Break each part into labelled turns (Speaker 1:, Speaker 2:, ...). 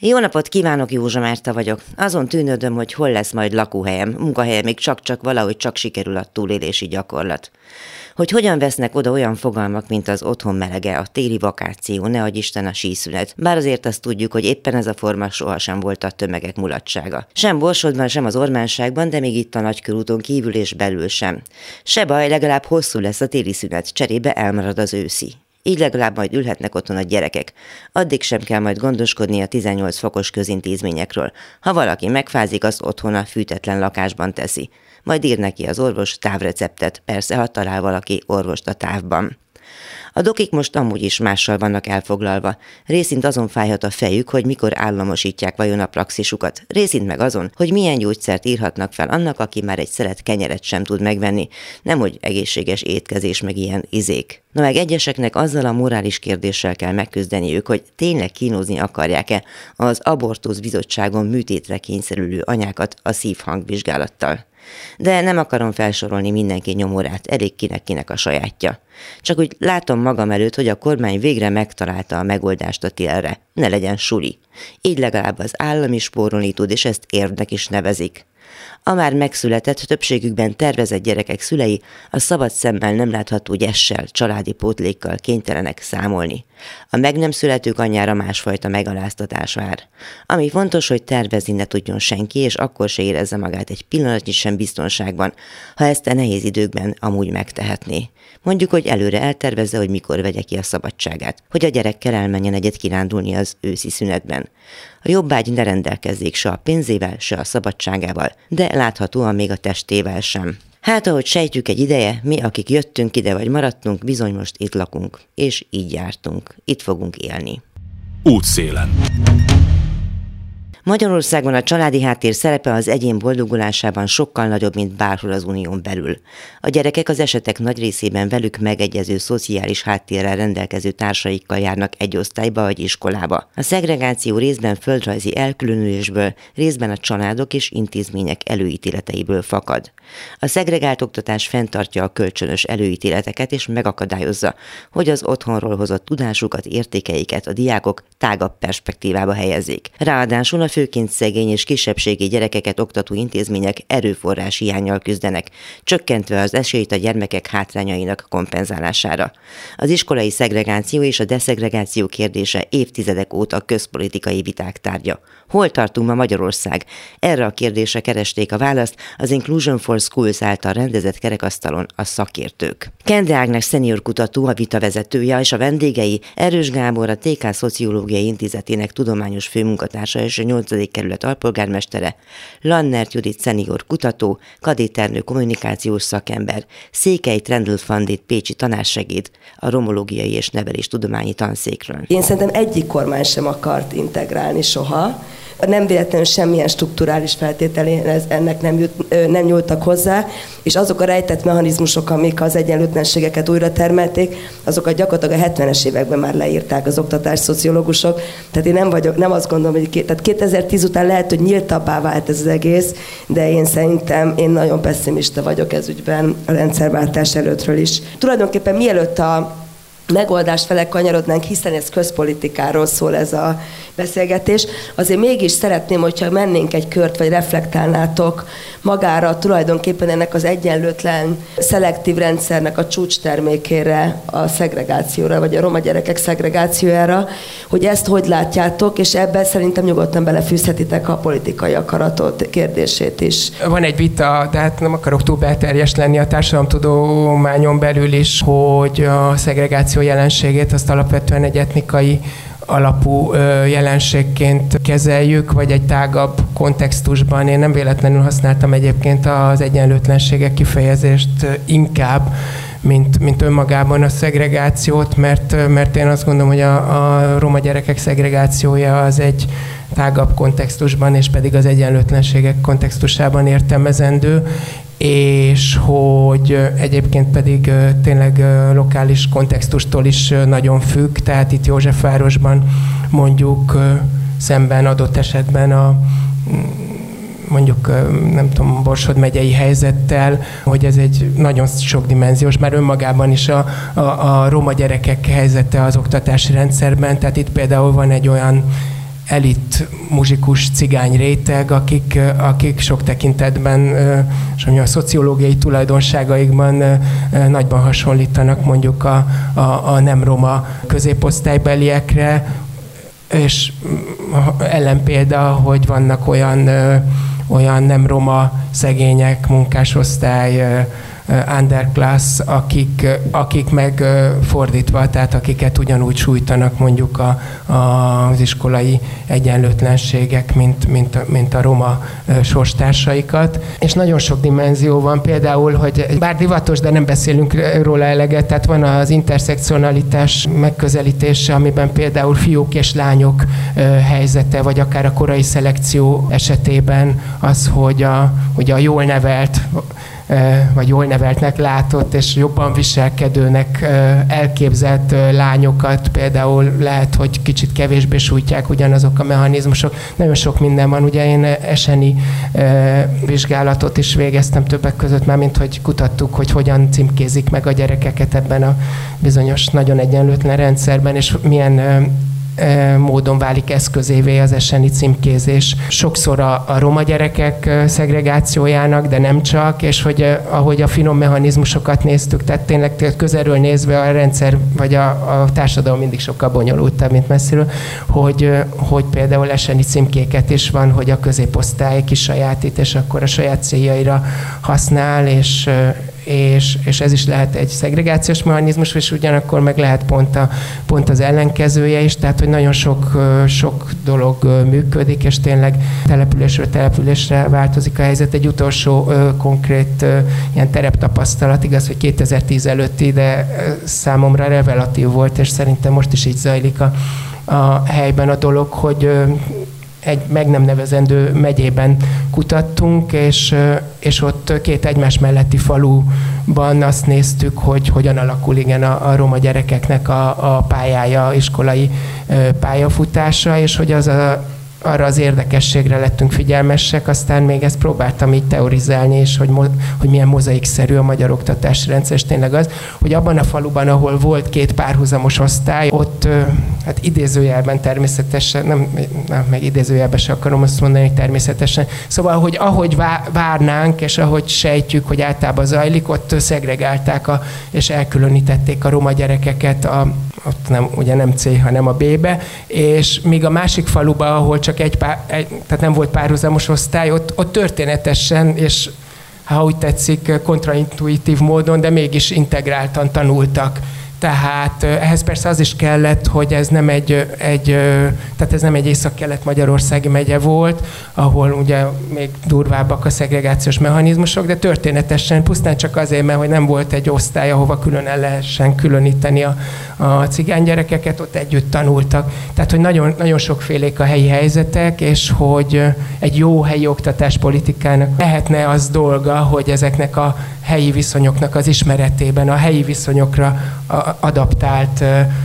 Speaker 1: Jó napot kívánok, Józsa Márta vagyok. Azon tűnődöm, hogy hol lesz majd lakóhelyem, munkahelyem, még csak-csak valahogy csak sikerül a túlélési gyakorlat. Hogy hogyan vesznek oda olyan fogalmak, mint az otthon melege, a téli vakáció, ne adj Isten a síszület. Bár azért azt tudjuk, hogy éppen ez a forma sohasem volt a tömegek mulatsága. Sem Borsodban, sem az Ormánságban, de még itt a nagykörúton kívül és belül sem. Se baj, legalább hosszú lesz a téli szünet, cserébe elmarad az őszi. Így legalább majd ülhetnek otthon a gyerekek. Addig sem kell majd gondoskodni a 18 fokos közintézményekről. Ha valaki megfázik, azt otthon a fűtetlen lakásban teszi. Majd ír neki az orvos távreceptet, persze, ha talál valaki orvost a távban. A dokik most amúgy is mással vannak elfoglalva. Részint azon fájhat a fejük, hogy mikor államosítják vajon a praxisukat. Részint meg azon, hogy milyen gyógyszert írhatnak fel annak, aki már egy szelet kenyeret sem tud megvenni. Nem, hogy egészséges étkezés, meg ilyen izék. Na meg egyeseknek azzal a morális kérdéssel kell megküzdeniük, hogy tényleg kínozni akarják-e az abortusz bizottságon műtétre kényszerülő anyákat a szívhangvizsgálattal. De nem akarom felsorolni mindenki nyomorát, elég kinek-kinek a sajátja. Csak úgy látom magam előtt, hogy a kormány végre megtalálta a megoldást a télre. Ne legyen suli. Így legalább az állam is spórolni tud, és ezt érdek is nevezik. A már megszületett, többségükben tervezett gyerekek szülei a szabad szemmel nem látható gyessel, családi pótlékkal kénytelenek számolni. A meg nem születők anyára másfajta megaláztatás vár. Ami fontos, hogy tervezni ne tudjon senki, és akkor se érezze magát egy pillanatnyi sem biztonságban, ha ezt a nehéz időkben amúgy megtehetné. Mondjuk, hogy előre eltervezze, hogy mikor vegye ki a szabadságát, hogy a gyerekkel elmenjen egyet kirándulni az őszi szünetben. A jobbágy ne rendelkezzék se a pénzével, se a szabadságával, de láthatóan még a testével sem. Hát, ahogy sejtjük egy ideje, mi, akik jöttünk ide vagy maradtunk, bizony most itt lakunk, és így jártunk. Itt fogunk élni.
Speaker 2: Útszélen.
Speaker 1: Magyarországon a családi háttér szerepe az egyén boldogulásában sokkal nagyobb, mint bárhol az unión belül. A gyerekek az esetek nagy részében velük megegyező szociális háttérrel rendelkező társaikkal járnak egy osztályba vagy iskolába. A szegregáció részben földrajzi elkülönülésből, részben a családok és intézmények előítéleteiből fakad. A szegregált oktatás fenntartja a kölcsönös előítéleteket és megakadályozza, hogy az otthonról hozott tudásukat, értékeiket a diákok tágabb perspektívába helyezik. Ráadásul a főként szegény és kisebbségi gyerekeket oktató intézmények erőforrás hiányjal küzdenek, csökkentve az esélyt a gyermekek hátrányainak kompenzálására. Az iskolai szegregáció és a deszegregáció kérdése évtizedek óta közpolitikai viták tárgya. Hol tartunk ma Magyarország? Erre a kérdésre keresték a választ az Inclusion for Schools által rendezett kerekasztalon a szakértők. Kende Ágnes szenior kutató, a vita vezetője és a vendégei Erős Gábor, a TK Szociológiai Intézetének tudományos főmunkatársa és a 8. kerület alpolgármestere, Lannert Judit szenior kutató, kadéternő kommunikációs szakember, Székely Trendl Fandit Pécsi tanársegéd, a romológiai és nevelés tudományi tanszékről.
Speaker 3: Én szerintem egyik kormány sem akart integrálni soha, nem véletlenül semmilyen strukturális feltételéhez ennek nem, jut, nem nyúltak hozzá, és azok a rejtett mechanizmusok, amik az egyenlőtlenségeket újra termelték, azokat gyakorlatilag a 70-es években már leírták az oktatás szociológusok. Tehát én nem vagyok, nem azt gondolom, hogy tehát 2010 után lehet, hogy nyíltabbá vált ez az egész, de én szerintem én nagyon pessimista vagyok ez ügyben a rendszerváltás előttről is. Tulajdonképpen mielőtt a megoldás felek kanyarodnánk, hiszen ez közpolitikáról szól ez a beszélgetés. Azért mégis szeretném, hogyha mennénk egy kört, vagy reflektálnátok magára tulajdonképpen ennek az egyenlőtlen szelektív rendszernek a csúcs termékére, a szegregációra, vagy a roma gyerekek szegregációjára, hogy ezt hogy látjátok, és ebben szerintem nyugodtan belefűzhetitek a politikai akaratot kérdését is.
Speaker 4: Van egy vita, de hát nem akarok túl belterjes lenni a társadalomtudományon belül is, hogy a szegregáció jelenségét azt alapvetően egy etnikai alapú jelenségként kezeljük, vagy egy tágabb kontextusban. Én nem véletlenül használtam egyébként az egyenlőtlenségek kifejezést inkább, mint, mint önmagában a szegregációt, mert, mert én azt gondolom, hogy a, a roma gyerekek szegregációja az egy tágabb kontextusban, és pedig az egyenlőtlenségek kontextusában értelmezendő, és hogy egyébként pedig tényleg lokális kontextustól is nagyon függ, tehát itt Józsefvárosban mondjuk szemben adott esetben a mondjuk nem tudom, Borsod megyei helyzettel, hogy ez egy nagyon sok dimenziós, már önmagában is a, a, a roma gyerekek helyzete az oktatási rendszerben, tehát itt például van egy olyan elit muzsikus cigány réteg, akik, akik sok tekintetben, és a szociológiai tulajdonságaikban nagyban hasonlítanak mondjuk a, a, a nem roma középosztálybeliekre, és ellenpélda, hogy vannak olyan, olyan nem roma szegények, munkásosztály, underclass, akik, akik meg fordítva, tehát akiket ugyanúgy sújtanak mondjuk a, a, az iskolai egyenlőtlenségek, mint, mint, mint a roma sorstársaikat. És nagyon sok dimenzió van, például, hogy bár divatos, de nem beszélünk róla eleget, tehát van az interszekcionalitás megközelítése, amiben például fiúk és lányok helyzete, vagy akár a korai szelekció esetében az, hogy a, hogy a jól nevelt vagy jól neveltnek látott és jobban viselkedőnek elképzelt lányokat például lehet, hogy kicsit kevésbé sújtják ugyanazok a mechanizmusok. Nagyon sok minden van. Ugye én eseni vizsgálatot is végeztem többek között, már mint hogy kutattuk, hogy hogyan címkézik meg a gyerekeket ebben a bizonyos nagyon egyenlőtlen rendszerben, és milyen módon válik eszközévé az eseni címkézés. Sokszor a, a roma gyerekek szegregációjának, de nem csak, és hogy ahogy a finom mechanizmusokat néztük, tehát tényleg közelről nézve a rendszer, vagy a, a társadalom mindig sokkal bonyolultabb, mint messziről, hogy, hogy például eseni címkéket is van, hogy a középosztály kisajátít, és akkor a saját céljaira használ, és és, és ez is lehet egy szegregációs mechanizmus, és ugyanakkor meg lehet pont, a, pont az ellenkezője is, tehát hogy nagyon sok, sok dolog működik, és tényleg településről településre változik a helyzet. Egy utolsó konkrét ilyen tereptapasztalat, igaz, hogy 2010 előtti, de számomra revelatív volt, és szerintem most is így zajlik a, a helyben a dolog, hogy egy meg nem nevezendő megyében kutattunk, és, és ott két egymás melletti faluban azt néztük, hogy hogyan alakul igen a, a roma gyerekeknek a, a pályája, iskolai pályafutása, és hogy az a arra az érdekességre lettünk figyelmesek, aztán még ezt próbáltam így teorizálni, és hogy, hogy milyen mozaikszerű a magyar oktatási rendszer, és tényleg az, hogy abban a faluban, ahol volt két párhuzamos osztály, ott hát idézőjelben természetesen, nem, nem meg idézőjelben se akarom azt mondani, természetesen, szóval, hogy ahogy várnánk, és ahogy sejtjük, hogy általában zajlik, ott szegregálták a, és elkülönítették a roma gyerekeket a, ott nem, ugye nem C, hanem a B-be, és míg a másik faluba, ahol csak egy, pár, egy tehát nem volt párhuzamos osztály, ott, ott történetesen, és ha úgy tetszik, kontraintuitív módon, de mégis integráltan tanultak tehát ehhez persze az is kellett, hogy ez nem egy, egy tehát ez nem egy észak-kelet magyarországi megye volt, ahol ugye még durvábbak a szegregációs mechanizmusok, de történetesen pusztán csak azért, mert hogy nem volt egy osztály, ahova külön el lehessen különíteni a, a cigány gyerekeket, ott együtt tanultak. Tehát, hogy nagyon, nagyon sokfélék a helyi helyzetek, és hogy egy jó helyi oktatáspolitikának lehetne az dolga, hogy ezeknek a helyi viszonyoknak az ismeretében, a helyi viszonyokra adaptált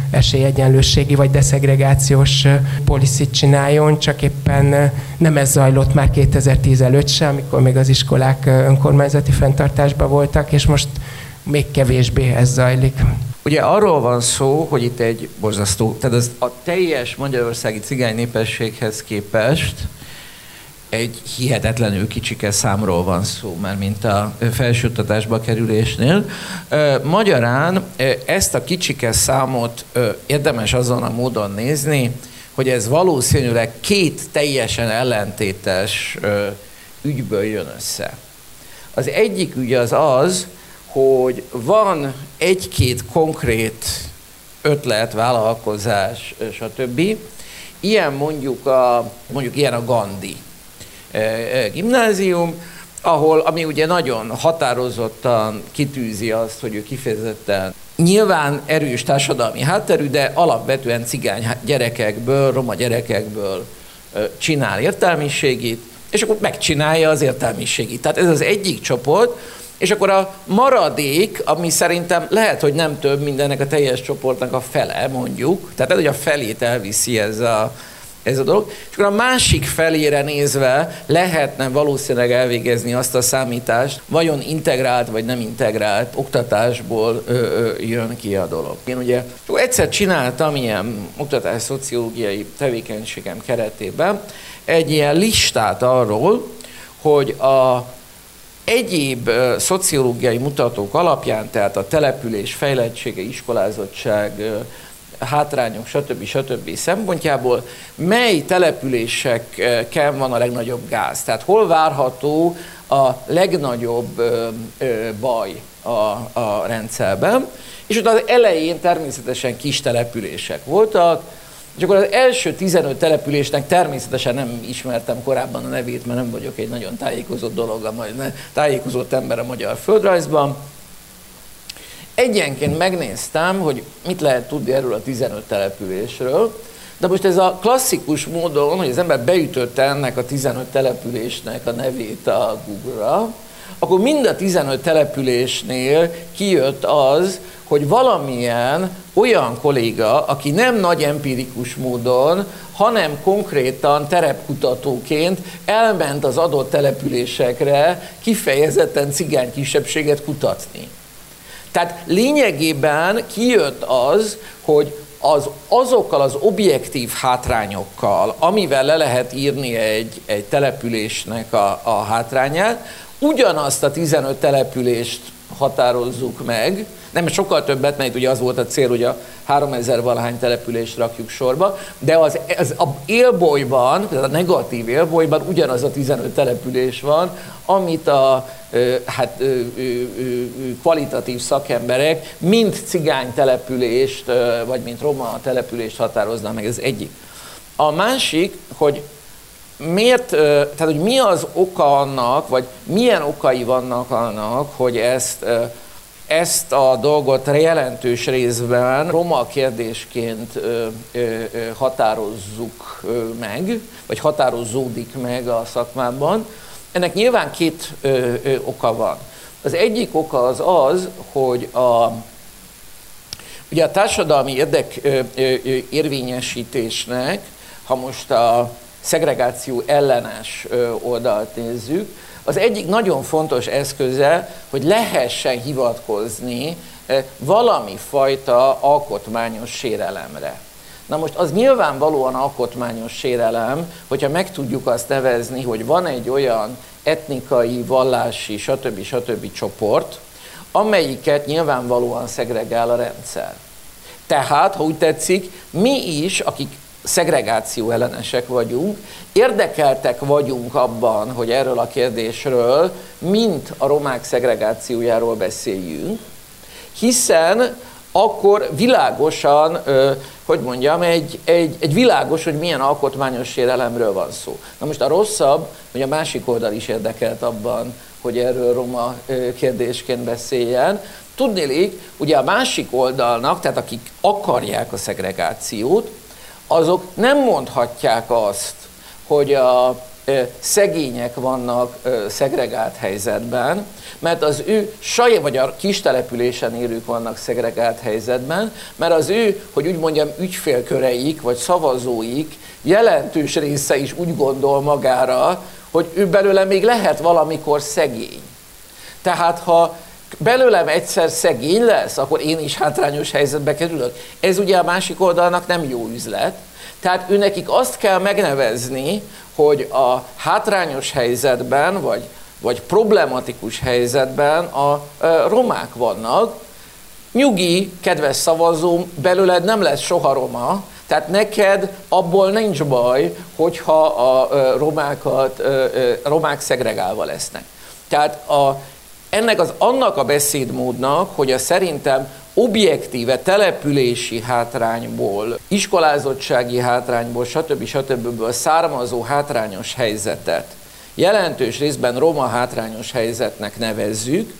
Speaker 4: esélyegyenlőségi vagy deszegregációs policit csináljon, csak éppen nem ez zajlott már 2010 előtt sem, amikor még az iskolák önkormányzati fenntartásban voltak, és most még kevésbé ez zajlik.
Speaker 5: Ugye arról van szó, hogy itt egy borzasztó, tehát az a teljes magyarországi cigány népességhez képest egy hihetetlenül kicsike számról van szó, már mint a felsőoktatásba kerülésnél. Magyarán ezt a kicsike számot érdemes azon a módon nézni, hogy ez valószínűleg két teljesen ellentétes ügyből jön össze. Az egyik ügy az az, hogy van egy-két konkrét ötlet, vállalkozás, stb. Ilyen mondjuk a, mondjuk ilyen a Gandhi gimnázium, ahol, ami ugye nagyon határozottan kitűzi azt, hogy ő kifejezetten nyilván erős társadalmi hátterű, de alapvetően cigány gyerekekből, roma gyerekekből csinál értelmiségét, és akkor megcsinálja az értelmiségét. Tehát ez az egyik csoport, és akkor a maradék, ami szerintem lehet, hogy nem több mindennek a teljes csoportnak a fele, mondjuk, tehát ez, hogy a felét elviszi ez a ez a dolog. És akkor a másik felére nézve lehetne valószínűleg elvégezni azt a számítást, vajon integrált vagy nem integrált oktatásból ö, ö, jön ki a dolog. Én ugye egyszer csináltam ilyen oktatás szociológiai tevékenységem keretében egy ilyen listát arról, hogy a egyéb szociológiai mutatók alapján, tehát a település fejlettsége, iskolázottság, hátrányok, stb. stb. szempontjából, mely településeken van a legnagyobb gáz? Tehát hol várható a legnagyobb baj a, a rendszerben? És ott az elején természetesen kis települések voltak, és akkor az első 15 településnek természetesen nem ismertem korábban a nevét, mert nem vagyok egy nagyon tájékozott dolog, a tájékozott ember a magyar földrajzban. Egyenként megnéztem, hogy mit lehet tudni erről a 15 településről, de most ez a klasszikus módon, hogy az ember beütötte ennek a 15 településnek a nevét a Google-ra, akkor mind a 15 településnél kijött az, hogy valamilyen olyan kolléga, aki nem nagy empirikus módon, hanem konkrétan terepkutatóként elment az adott településekre kifejezetten cigány kisebbséget kutatni. Tehát lényegében kijött az, hogy az, azokkal az objektív hátrányokkal, amivel le lehet írni egy, egy településnek a, a hátrányát, ugyanazt a 15 települést határozzuk meg, nem sokkal többet, mert ugye az volt a cél, hogy a 3000 valahány települést rakjuk sorba, de az, az a élbolyban, tehát a negatív élbolyban ugyanaz a 15 település van, amit a hát, kvalitatív szakemberek mind cigány települést, vagy mint roma települést határozna meg, ez egyik. A másik, hogy miért, tehát hogy mi az oka annak, vagy milyen okai vannak annak, hogy ezt ezt a dolgot jelentős részben roma kérdésként határozzuk meg, vagy határozódik meg a szakmában. Ennek nyilván két oka van. Az egyik oka az az, hogy a, ugye a társadalmi érdek érvényesítésnek, ha most a szegregáció ellenes oldalt nézzük, az egyik nagyon fontos eszköze, hogy lehessen hivatkozni valami fajta alkotmányos sérelemre. Na most az nyilvánvalóan alkotmányos sérelem, hogyha meg tudjuk azt nevezni, hogy van egy olyan etnikai, vallási, stb. stb. csoport, amelyiket nyilvánvalóan szegregál a rendszer. Tehát, ha úgy tetszik, mi is, akik szegregáció ellenesek vagyunk, érdekeltek vagyunk abban, hogy erről a kérdésről, mint a romák szegregációjáról beszéljünk, hiszen akkor világosan, hogy mondjam, egy, egy, egy világos, hogy milyen alkotmányos sérelemről van szó. Na most a rosszabb, hogy a másik oldal is érdekelt abban, hogy erről roma kérdésként beszéljen. Tudnélik, ugye a másik oldalnak, tehát akik akarják a szegregációt, azok nem mondhatják azt, hogy a szegények vannak szegregált helyzetben, mert az ő saj, vagy a kis településen élők vannak szegregált helyzetben, mert az ő, hogy úgy mondjam, ügyfélköreik, vagy szavazóik jelentős része is úgy gondol magára, hogy ő belőle még lehet valamikor szegény. Tehát ha belőlem egyszer szegény lesz, akkor én is hátrányos helyzetbe kerülök. Ez ugye a másik oldalnak nem jó üzlet. Tehát ő nekik azt kell megnevezni, hogy a hátrányos helyzetben, vagy, vagy problematikus helyzetben a romák vannak. Nyugi, kedves szavazóm, belőled nem lesz soha roma, tehát neked abból nincs baj, hogyha a romákat, romák szegregálva lesznek. Tehát a, ennek az annak a beszédmódnak, hogy a szerintem objektíve települési hátrányból, iskolázottsági hátrányból, stb. stb. származó hátrányos helyzetet jelentős részben roma hátrányos helyzetnek nevezzük,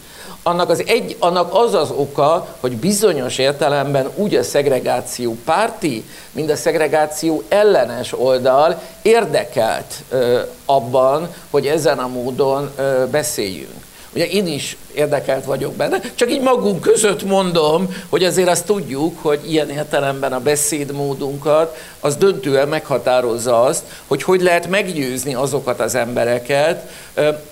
Speaker 5: annak az, egy, annak az az oka, hogy bizonyos értelemben úgy a szegregáció párti, mint a szegregáció ellenes oldal érdekelt ö, abban, hogy ezen a módon ö, beszéljünk. Ugye én is érdekelt vagyok benne, csak így magunk között mondom, hogy azért azt tudjuk, hogy ilyen értelemben a beszédmódunkat az döntően meghatározza azt, hogy hogy lehet meggyőzni azokat az embereket,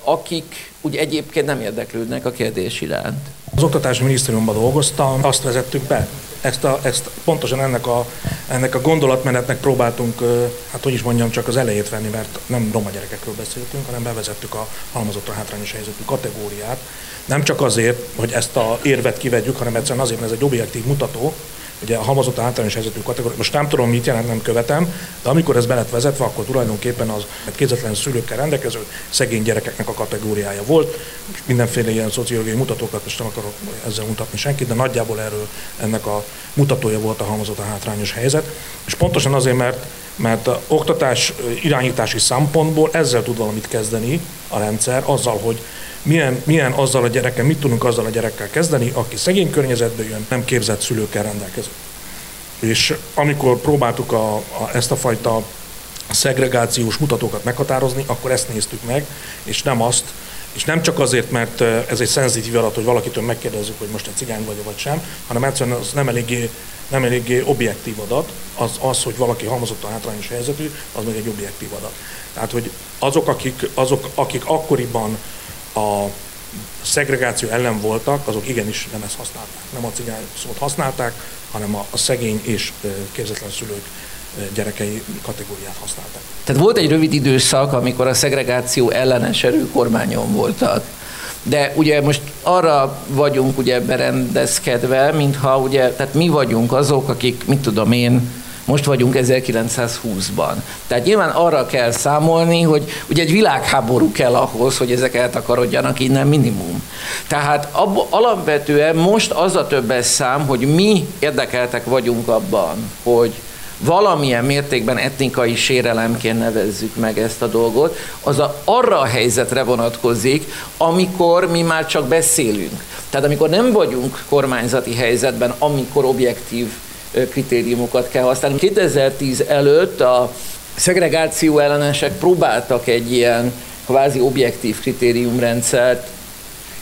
Speaker 5: akik úgy egyébként nem érdeklődnek a kérdés iránt.
Speaker 6: Az Oktatási Minisztériumban dolgoztam, azt vezettük be, ezt, a, ezt pontosan ennek a, ennek a gondolatmenetnek próbáltunk, hát hogy is mondjam, csak az elejét venni, mert nem roma gyerekekről beszéltünk, hanem bevezettük a halmazottan hátrányos helyzetű kategóriát. Nem csak azért, hogy ezt a érvet kivegyük, hanem egyszerűen azért, mert ez egy objektív mutató, ugye a hamazott általános helyzetű kategória, most nem tudom, mit jelent, nem követem, de amikor ez be lett vezetve, akkor tulajdonképpen az kézetlen szülőkkel rendelkező szegény gyerekeknek a kategóriája volt. Mindenféle ilyen szociológiai mutatókat most nem akarok ezzel mutatni senkit, de nagyjából erről ennek a mutatója volt a halmozott a hátrányos helyzet. És pontosan azért, mert mert a oktatás irányítási szempontból ezzel tud valamit kezdeni a rendszer, azzal, hogy milyen, milyen azzal a gyerekkel, mit tudunk azzal a gyerekkel kezdeni, aki szegény környezetből jön, nem képzett szülőkkel rendelkező. És amikor próbáltuk a, a, ezt a fajta szegregációs mutatókat meghatározni, akkor ezt néztük meg, és nem azt, és nem csak azért, mert ez egy szenzitív adat, hogy valakitől megkérdezzük, hogy most egy cigány vagy vagy sem, hanem egyszerűen az nem eléggé, nem eléggé objektív adat, az, az, hogy valaki halmozott a hátrányos helyzetű, az meg egy objektív adat. Tehát, hogy azok, akik, azok, akik akkoriban a szegregáció ellen voltak, azok igenis nem ezt használták. Nem a cigány szót használták, hanem a, a szegény és képzetlen szülők gyerekei kategóriát használták.
Speaker 5: Tehát volt egy rövid időszak, amikor a szegregáció ellenes erő kormányon voltak. De ugye most arra vagyunk ugye berendezkedve, mintha ugye, tehát mi vagyunk azok, akik, mit tudom én, most vagyunk 1920-ban. Tehát nyilván arra kell számolni, hogy ugye egy világháború kell ahhoz, hogy ezek eltakarodjanak innen minimum. Tehát ab, alapvetően most az a többes szám, hogy mi érdekeltek vagyunk abban, hogy valamilyen mértékben etnikai sérelemként nevezzük meg ezt a dolgot, az a, arra a helyzetre vonatkozik, amikor mi már csak beszélünk. Tehát amikor nem vagyunk kormányzati helyzetben, amikor objektív kritériumokat kell használni. 2010 előtt a szegregáció ellenesek próbáltak egy ilyen kvázi objektív kritériumrendszert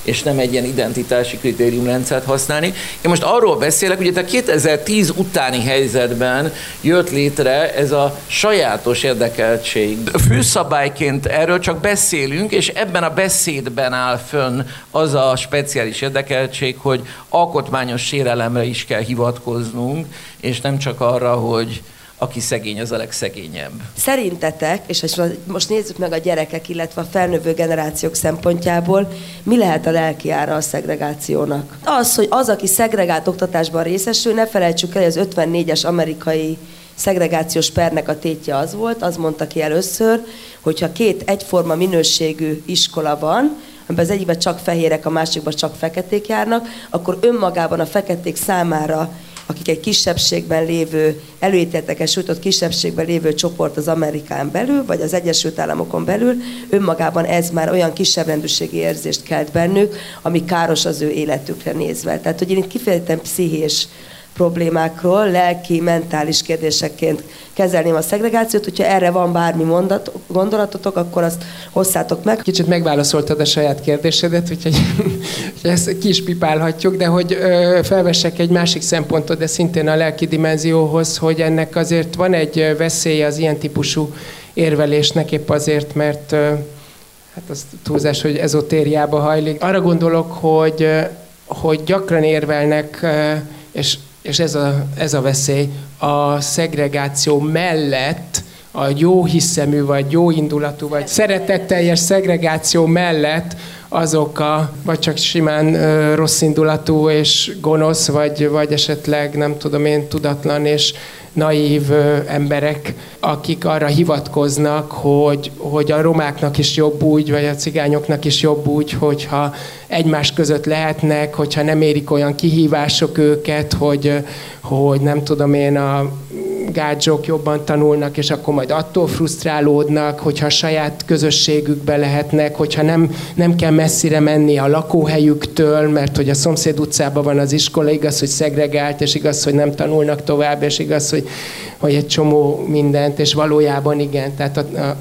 Speaker 5: és nem egy ilyen identitási kritériumrendszert használni. Én most arról beszélek, hogy a 2010 utáni helyzetben jött létre ez a sajátos érdekeltség. Főszabályként erről csak beszélünk, és ebben a beszédben áll fönn az a speciális érdekeltség, hogy alkotmányos sérelemre is kell hivatkoznunk, és nem csak arra, hogy aki szegény, az a legszegényebb.
Speaker 3: Szerintetek, és most nézzük meg a gyerekek, illetve a felnövő generációk szempontjából, mi lehet a lelki ára a szegregációnak? Az, hogy az, aki szegregált oktatásban részesül, ne felejtsük el, hogy az 54-es amerikai szegregációs pernek a tétje az volt, az mondta ki először, hogyha két egyforma minőségű iskola van, amiben az egyikben csak fehérek, a másikban csak feketék járnak, akkor önmagában a feketék számára akik egy kisebbségben lévő, előítéleteket sújtott kisebbségben lévő csoport az Amerikán belül, vagy az Egyesült Államokon belül, önmagában ez már olyan kisebbrendűségi érzést kelt bennük, ami káros az ő életükre nézve. Tehát, hogy én itt kifejezetten pszichés problémákról, lelki, mentális kérdésekként kezelném a szegregációt. Hogyha erre van bármi mondat, gondolatotok, akkor azt hosszátok meg.
Speaker 4: Kicsit megválaszoltad a saját kérdésedet, úgyhogy ezt ki is pipálhatjuk, de hogy ö, felvessek egy másik szempontot, de szintén a lelki dimenzióhoz, hogy ennek azért van egy veszélye az ilyen típusú érvelésnek épp azért, mert hát az túlzás, hogy ezotériába hajlik. Arra gondolok, hogy, hogy gyakran érvelnek, és és ez a, ez a veszély, a szegregáció mellett, a jó hiszemű, vagy jó indulatú, vagy szeretetteljes szegregáció mellett azok a, vagy csak simán ö, rossz indulatú és gonosz, vagy, vagy esetleg nem tudom én tudatlan és naív emberek, akik arra hivatkoznak, hogy, hogy a romáknak is jobb úgy, vagy a cigányoknak is jobb úgy, hogyha egymás között lehetnek, hogyha nem érik olyan kihívások őket, hogy, hogy nem tudom én a gádzsok jobban tanulnak, és akkor majd attól frusztrálódnak, hogyha a saját közösségükbe lehetnek, hogyha nem, nem kell messzire menni a lakóhelyüktől, mert hogy a szomszéd utcában van az iskola, igaz, hogy szegregált, és igaz, hogy nem tanulnak tovább, és igaz, hogy, hogy egy csomó mindent, és valójában igen, tehát a, a, a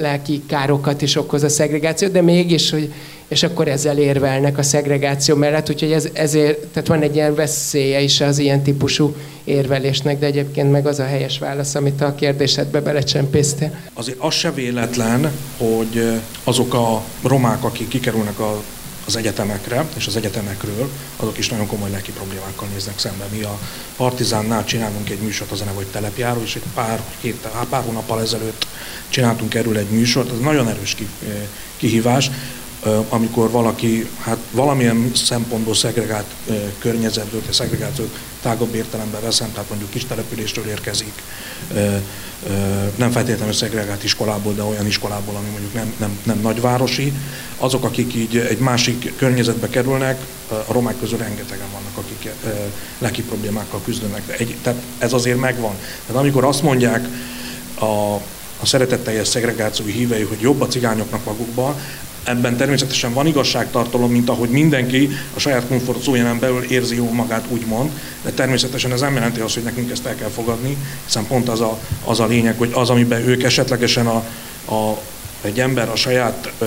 Speaker 4: lelki károkat is okoz a szegregáció, de mégis, hogy és akkor ezzel érvelnek a szegregáció mellett, úgyhogy ez, ezért, tehát van egy ilyen veszélye is az ilyen típusú érvelésnek, de egyébként meg az a helyes válasz, amit a kérdésedbe belecsempésztél.
Speaker 6: Azért az se véletlen, hogy azok a romák, akik kikerülnek a az egyetemekre és az egyetemekről, azok is nagyon komoly lelki problémákkal néznek szembe. Mi a Partizánnál csinálunk egy műsort, a neve, hogy telepjáró, és egy pár, két, pár hónappal ezelőtt csináltunk erről egy műsort, ez nagyon erős kihívás amikor valaki hát valamilyen szempontból szegregált környezetből, vagy szegregációt tágabb értelemben veszem, tehát mondjuk kis településről érkezik, nem feltétlenül szegregált iskolából, de olyan iskolából, ami mondjuk nem, nem, nem nagyvárosi, azok, akik így egy másik környezetbe kerülnek, a romák közül rengetegen vannak, akik lelki problémákkal küzdenek. Egy, tehát ez azért megvan. Tehát amikor azt mondják a, a szeretetteljes szegregációi hívei, hogy jobb a cigányoknak magukban, Ebben természetesen van igazságtartalom, mint ahogy mindenki a saját komfortzójánán belül érzi jó magát, úgymond, de természetesen ez nem jelenti azt, hogy nekünk ezt el kell fogadni, hiszen pont az a, az a lényeg, hogy az, amiben ők esetlegesen a, a egy ember a saját ö,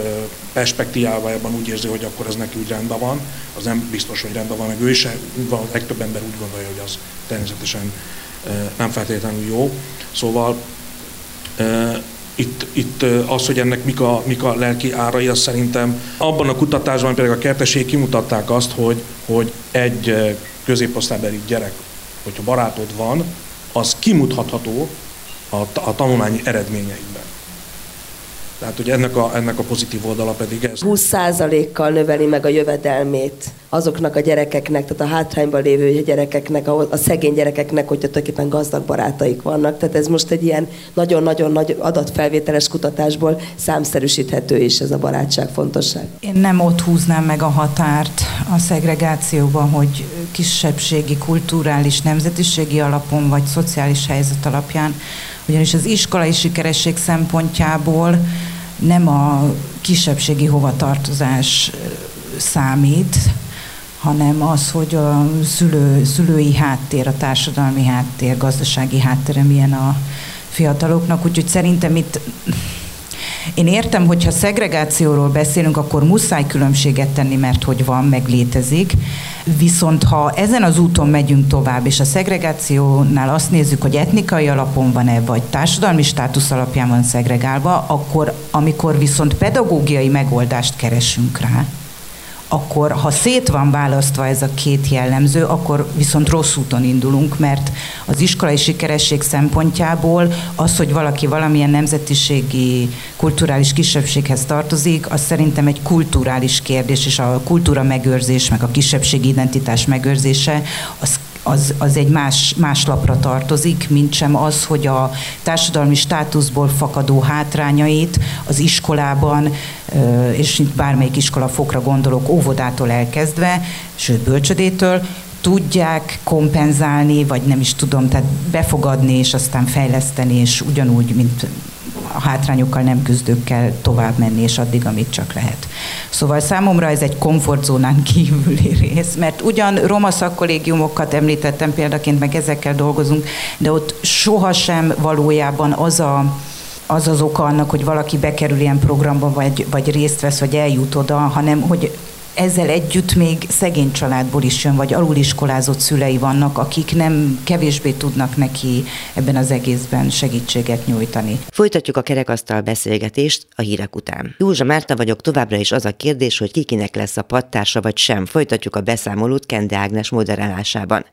Speaker 6: perspektívával úgy érzi, hogy akkor ez neki úgy rendben van, az nem biztos, hogy rendben van, meg ő is, a legtöbb ember úgy gondolja, hogy az természetesen nem feltétlenül jó. Szóval itt, itt az, hogy ennek mik a, mik a lelki árai, az szerintem abban a kutatásban, például a kerteség kimutatták azt, hogy, hogy egy középosztálybeli gyerek, hogyha barátod van, az kimutatható a, a tanulmányi eredményeikben. Tehát, hogy ennek a, ennek a pozitív oldala pedig ez.
Speaker 3: 20%-kal növeli meg a jövedelmét azoknak a gyerekeknek, tehát a hátrányban lévő gyerekeknek, a, a szegény gyerekeknek, hogyha tulajdonképpen gazdag barátaik vannak. Tehát ez most egy ilyen nagyon-nagyon nagy adatfelvételes kutatásból számszerűsíthető is ez a barátság fontosság.
Speaker 7: Én nem ott húznám meg a határt a szegregációban, hogy kisebbségi, kulturális, nemzetiségi alapon vagy szociális helyzet alapján, ugyanis az iskolai sikeresség szempontjából nem a kisebbségi hovatartozás számít, hanem az, hogy a szülő, szülői háttér, a társadalmi háttér, gazdasági háttere milyen a fiataloknak. Úgyhogy szerintem itt én értem, hogyha szegregációról beszélünk, akkor muszáj különbséget tenni, mert hogy van, meg létezik. Viszont ha ezen az úton megyünk tovább, és a szegregációnál azt nézzük, hogy etnikai alapon van-e, vagy társadalmi státusz alapján van szegregálva, akkor amikor viszont pedagógiai megoldást keresünk rá, akkor ha szét van választva ez a két jellemző, akkor viszont rossz úton indulunk, mert az iskolai sikeresség szempontjából az, hogy valaki valamilyen nemzetiségi, kulturális kisebbséghez tartozik, az szerintem egy kulturális kérdés, és a kultúra megőrzés, meg a kisebbségi identitás megőrzése, az az, az egy más, más lapra tartozik, mint sem az, hogy a társadalmi státuszból fakadó hátrányait az iskolában, és itt bármelyik iskola fokra gondolok, óvodától elkezdve, sőt bölcsödétől, tudják kompenzálni, vagy nem is tudom, tehát befogadni, és aztán fejleszteni, és ugyanúgy, mint a hátrányokkal nem küzdőkkel tovább menni, és addig, amíg csak lehet. Szóval számomra ez egy komfortzónán kívüli rész, mert ugyan roma szakkollégiumokat említettem példaként, meg ezekkel dolgozunk, de ott sohasem valójában az a az az oka annak, hogy valaki bekerül ilyen programba, vagy, vagy részt vesz, vagy eljut oda, hanem hogy ezzel együtt még szegény családból is jön, vagy aluliskolázott szülei vannak, akik nem kevésbé tudnak neki ebben az egészben segítséget nyújtani.
Speaker 1: Folytatjuk a kerekasztal beszélgetést a hírek után. Józsa Márta vagyok, továbbra is az a kérdés, hogy kikinek lesz a pattársa vagy sem. Folytatjuk a beszámolót Kende Ágnes moderálásában.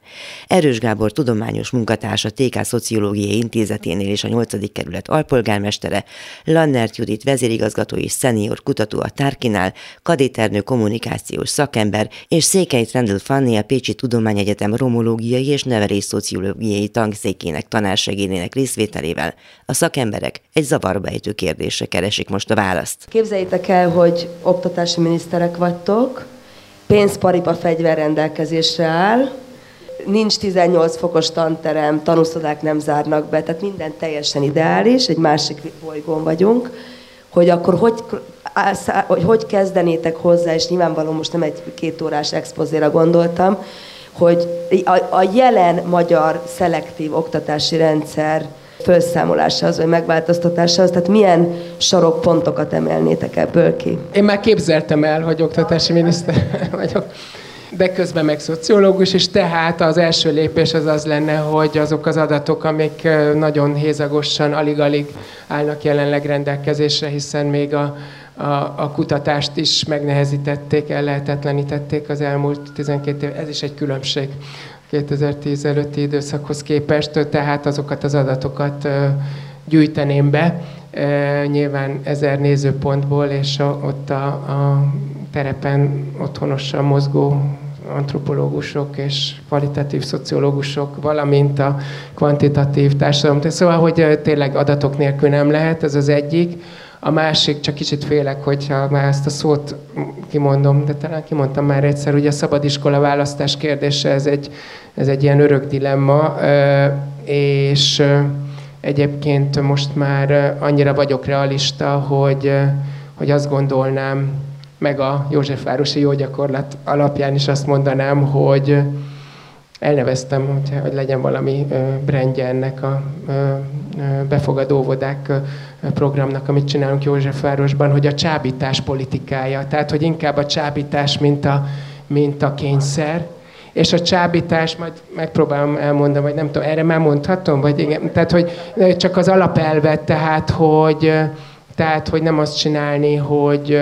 Speaker 1: Erős Gábor tudományos munkatársa TK Szociológiai Intézeténél és a 8. kerület alpolgármestere, Lannert Judit vezérigazgató és szenior kutató a Tárkinál, kadéternő kommunikáció kommunikációs szakember, és Székely Trendel Fanni a Pécsi Tudományegyetem romológiai és nevelés szociológiai tankszékének tanársegénének részvételével a szakemberek egy zavarba ejtő kérdésre keresik most a választ.
Speaker 3: Képzeljétek el, hogy oktatási miniszterek vagytok, pénzparipa fegyver rendelkezésre áll, nincs 18 fokos tanterem, tanúszodák nem zárnak be, tehát minden teljesen ideális, egy másik bolygón vagyunk, hogy akkor hogy hogy hogy kezdenétek hozzá, és nyilvánvalóan most nem egy két órás expozéra gondoltam, hogy a, a jelen magyar szelektív oktatási rendszer felszámolásához, vagy megváltoztatásához? Tehát milyen sarokpontokat emelnétek ebből ki?
Speaker 4: Én már képzeltem el, hogy oktatási miniszter vagyok de közben meg szociológus, és tehát az első lépés az az lenne, hogy azok az adatok, amik nagyon hézagosan, alig-alig állnak jelenleg rendelkezésre, hiszen még a, a, a kutatást is megnehezítették, ellehetetlenítették az elmúlt 12 év. Ez is egy különbség 2010 előtti időszakhoz képest, tehát azokat az adatokat gyűjteném be, nyilván ezer nézőpontból, és ott a, a terepen otthonosan mozgó antropológusok és kvalitatív szociológusok, valamint a kvantitatív társadalom. Szóval, hogy tényleg adatok nélkül nem lehet, ez az egyik. A másik, csak kicsit félek, hogyha már ezt a szót kimondom, de talán kimondtam már egyszer, hogy a szabadiskola választás kérdése, ez egy, ez egy ilyen örök dilemma, és egyébként most már annyira vagyok realista, hogy, hogy azt gondolnám, meg a Józsefvárosi jó gyakorlat alapján is azt mondanám, hogy elneveztem, hogy, hogy legyen valami brandje ennek a befogadó óvodák programnak, amit csinálunk Józsefvárosban, hogy a csábítás politikája. Tehát, hogy inkább a csábítás, mint a, mint a kényszer, és a csábítás, majd megpróbálom elmondani, vagy nem tudom, erre már mondhatom, vagy igen, tehát, hogy csak az alapelvet, tehát, hogy, tehát, hogy nem azt csinálni, hogy